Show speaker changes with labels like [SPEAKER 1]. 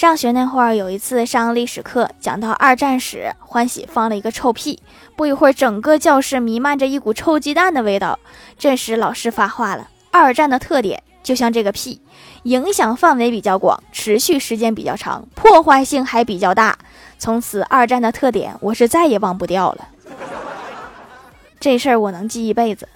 [SPEAKER 1] 上学那会儿有一次上历史课讲到二战时欢喜放了一个臭屁不一会儿整个教室弥漫着一股臭鸡蛋的味道这时老师发话了二战的特点就像这个屁影响范围比较广持续时间比较长破坏性还比较大。从此二战的特点我是再也忘不掉了。这事儿我能记一辈子。